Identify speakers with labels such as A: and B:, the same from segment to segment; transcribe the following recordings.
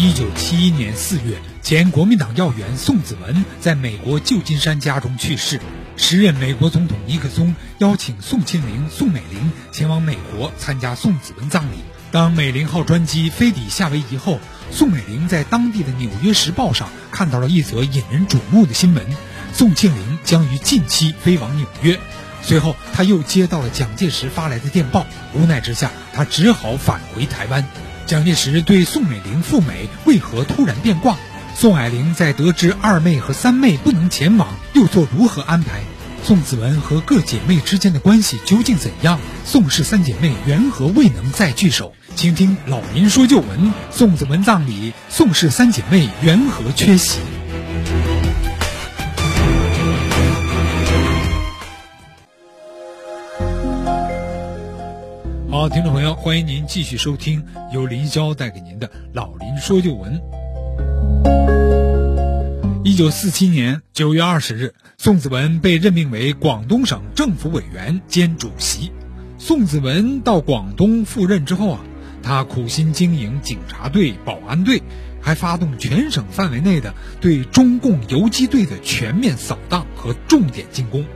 A: 一九七一年四月，前国民党要员宋子文在美国旧金山家中去世。时任美国总统尼克松邀请宋庆龄、宋美龄前往美国参加宋子文葬礼。当美龄号专机飞抵夏威夷后，宋美龄在当地的《纽约时报》上看到了一则引人瞩目的新闻：宋庆龄将于近期飞往纽约。随后，他又接到了蒋介石发来的电报，无奈之下，他只好返回台湾。蒋介石对宋美龄赴美为何突然变卦？宋霭龄在得知二妹和三妹不能前往，又做如何安排？宋子文和各姐妹之间的关系究竟怎样？宋氏三姐妹缘何未能再聚首？请听老林说旧闻：宋子文葬礼，宋氏三姐妹缘何缺席？好，听众朋友，欢迎您继续收听由林霄带给您的《老林说旧闻》。一九四七年九月二十日，宋子文被任命为广东省政府委员兼主席。宋子文到广东赴任之后啊，他苦心经营警察队、保安队，还发动全省范围内的对中共游击队的全面扫荡和重点进攻。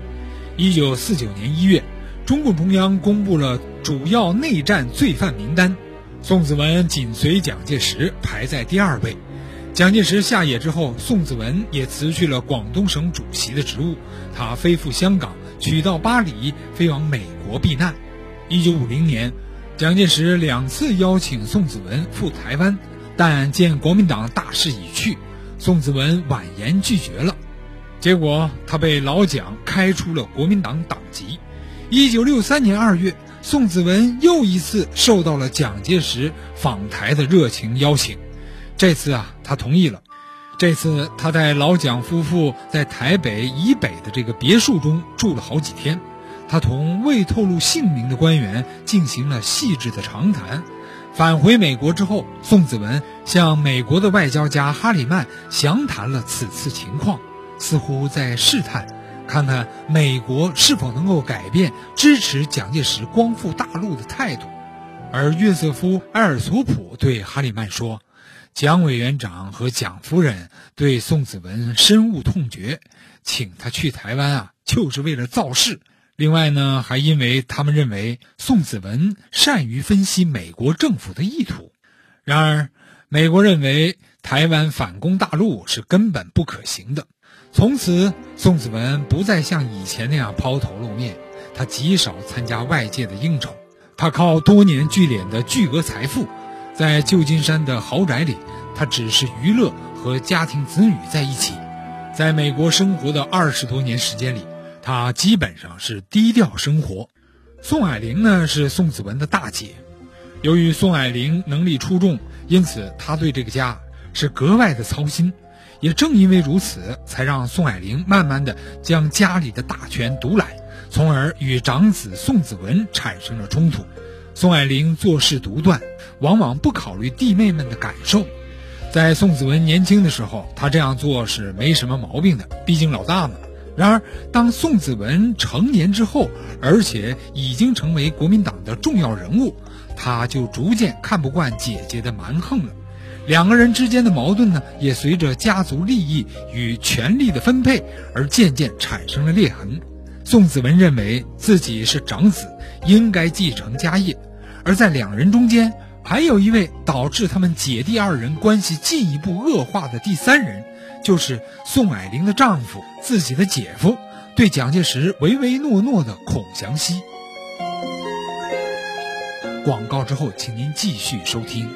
A: 一九四九年一月。中共中央公布了主要内战罪犯名单，宋子文紧随蒋介石排在第二位。蒋介石下野之后，宋子文也辞去了广东省主席的职务，他飞赴香港，取道巴黎，飞往美国避难。一九五零年，蒋介石两次邀请宋子文赴台湾，但见国民党大势已去，宋子文婉言拒绝了。结果他被老蒋开除了国民党党籍。一九六三年二月，宋子文又一次受到了蒋介石访台的热情邀请。这次啊，他同意了。这次他在老蒋夫妇在台北以北的这个别墅中住了好几天。他同未透露姓名的官员进行了细致的长谈。返回美国之后，宋子文向美国的外交家哈里曼详谈了此次情况，似乎在试探。看看美国是否能够改变支持蒋介石光复大陆的态度，而约瑟夫·埃尔索普对哈里曼说：“蒋委员长和蒋夫人对宋子文深恶痛绝，请他去台湾啊，就是为了造势。另外呢，还因为他们认为宋子文善于分析美国政府的意图。然而，美国认为台湾反攻大陆是根本不可行的。”从此，宋子文不再像以前那样抛头露面，他极少参加外界的应酬。他靠多年聚敛的巨额财富，在旧金山的豪宅里，他只是娱乐和家庭子女在一起。在美国生活的二十多年时间里，他基本上是低调生活。宋霭龄呢是宋子文的大姐，由于宋霭龄能力出众，因此他对这个家是格外的操心。也正因为如此，才让宋霭龄慢慢的将家里的大权独揽，从而与长子宋子文产生了冲突。宋霭龄做事独断，往往不考虑弟妹们的感受。在宋子文年轻的时候，他这样做是没什么毛病的，毕竟老大嘛。然而，当宋子文成年之后，而且已经成为国民党的重要人物，他就逐渐看不惯姐姐的蛮横了。两个人之间的矛盾呢，也随着家族利益与权力的分配而渐渐产生了裂痕。宋子文认为自己是长子，应该继承家业，而在两人中间还有一位导致他们姐弟二人关系进一步恶化的第三人，就是宋霭龄的丈夫，自己的姐夫，对蒋介石唯唯诺诺的孔祥熙。广告之后，请您继续收听。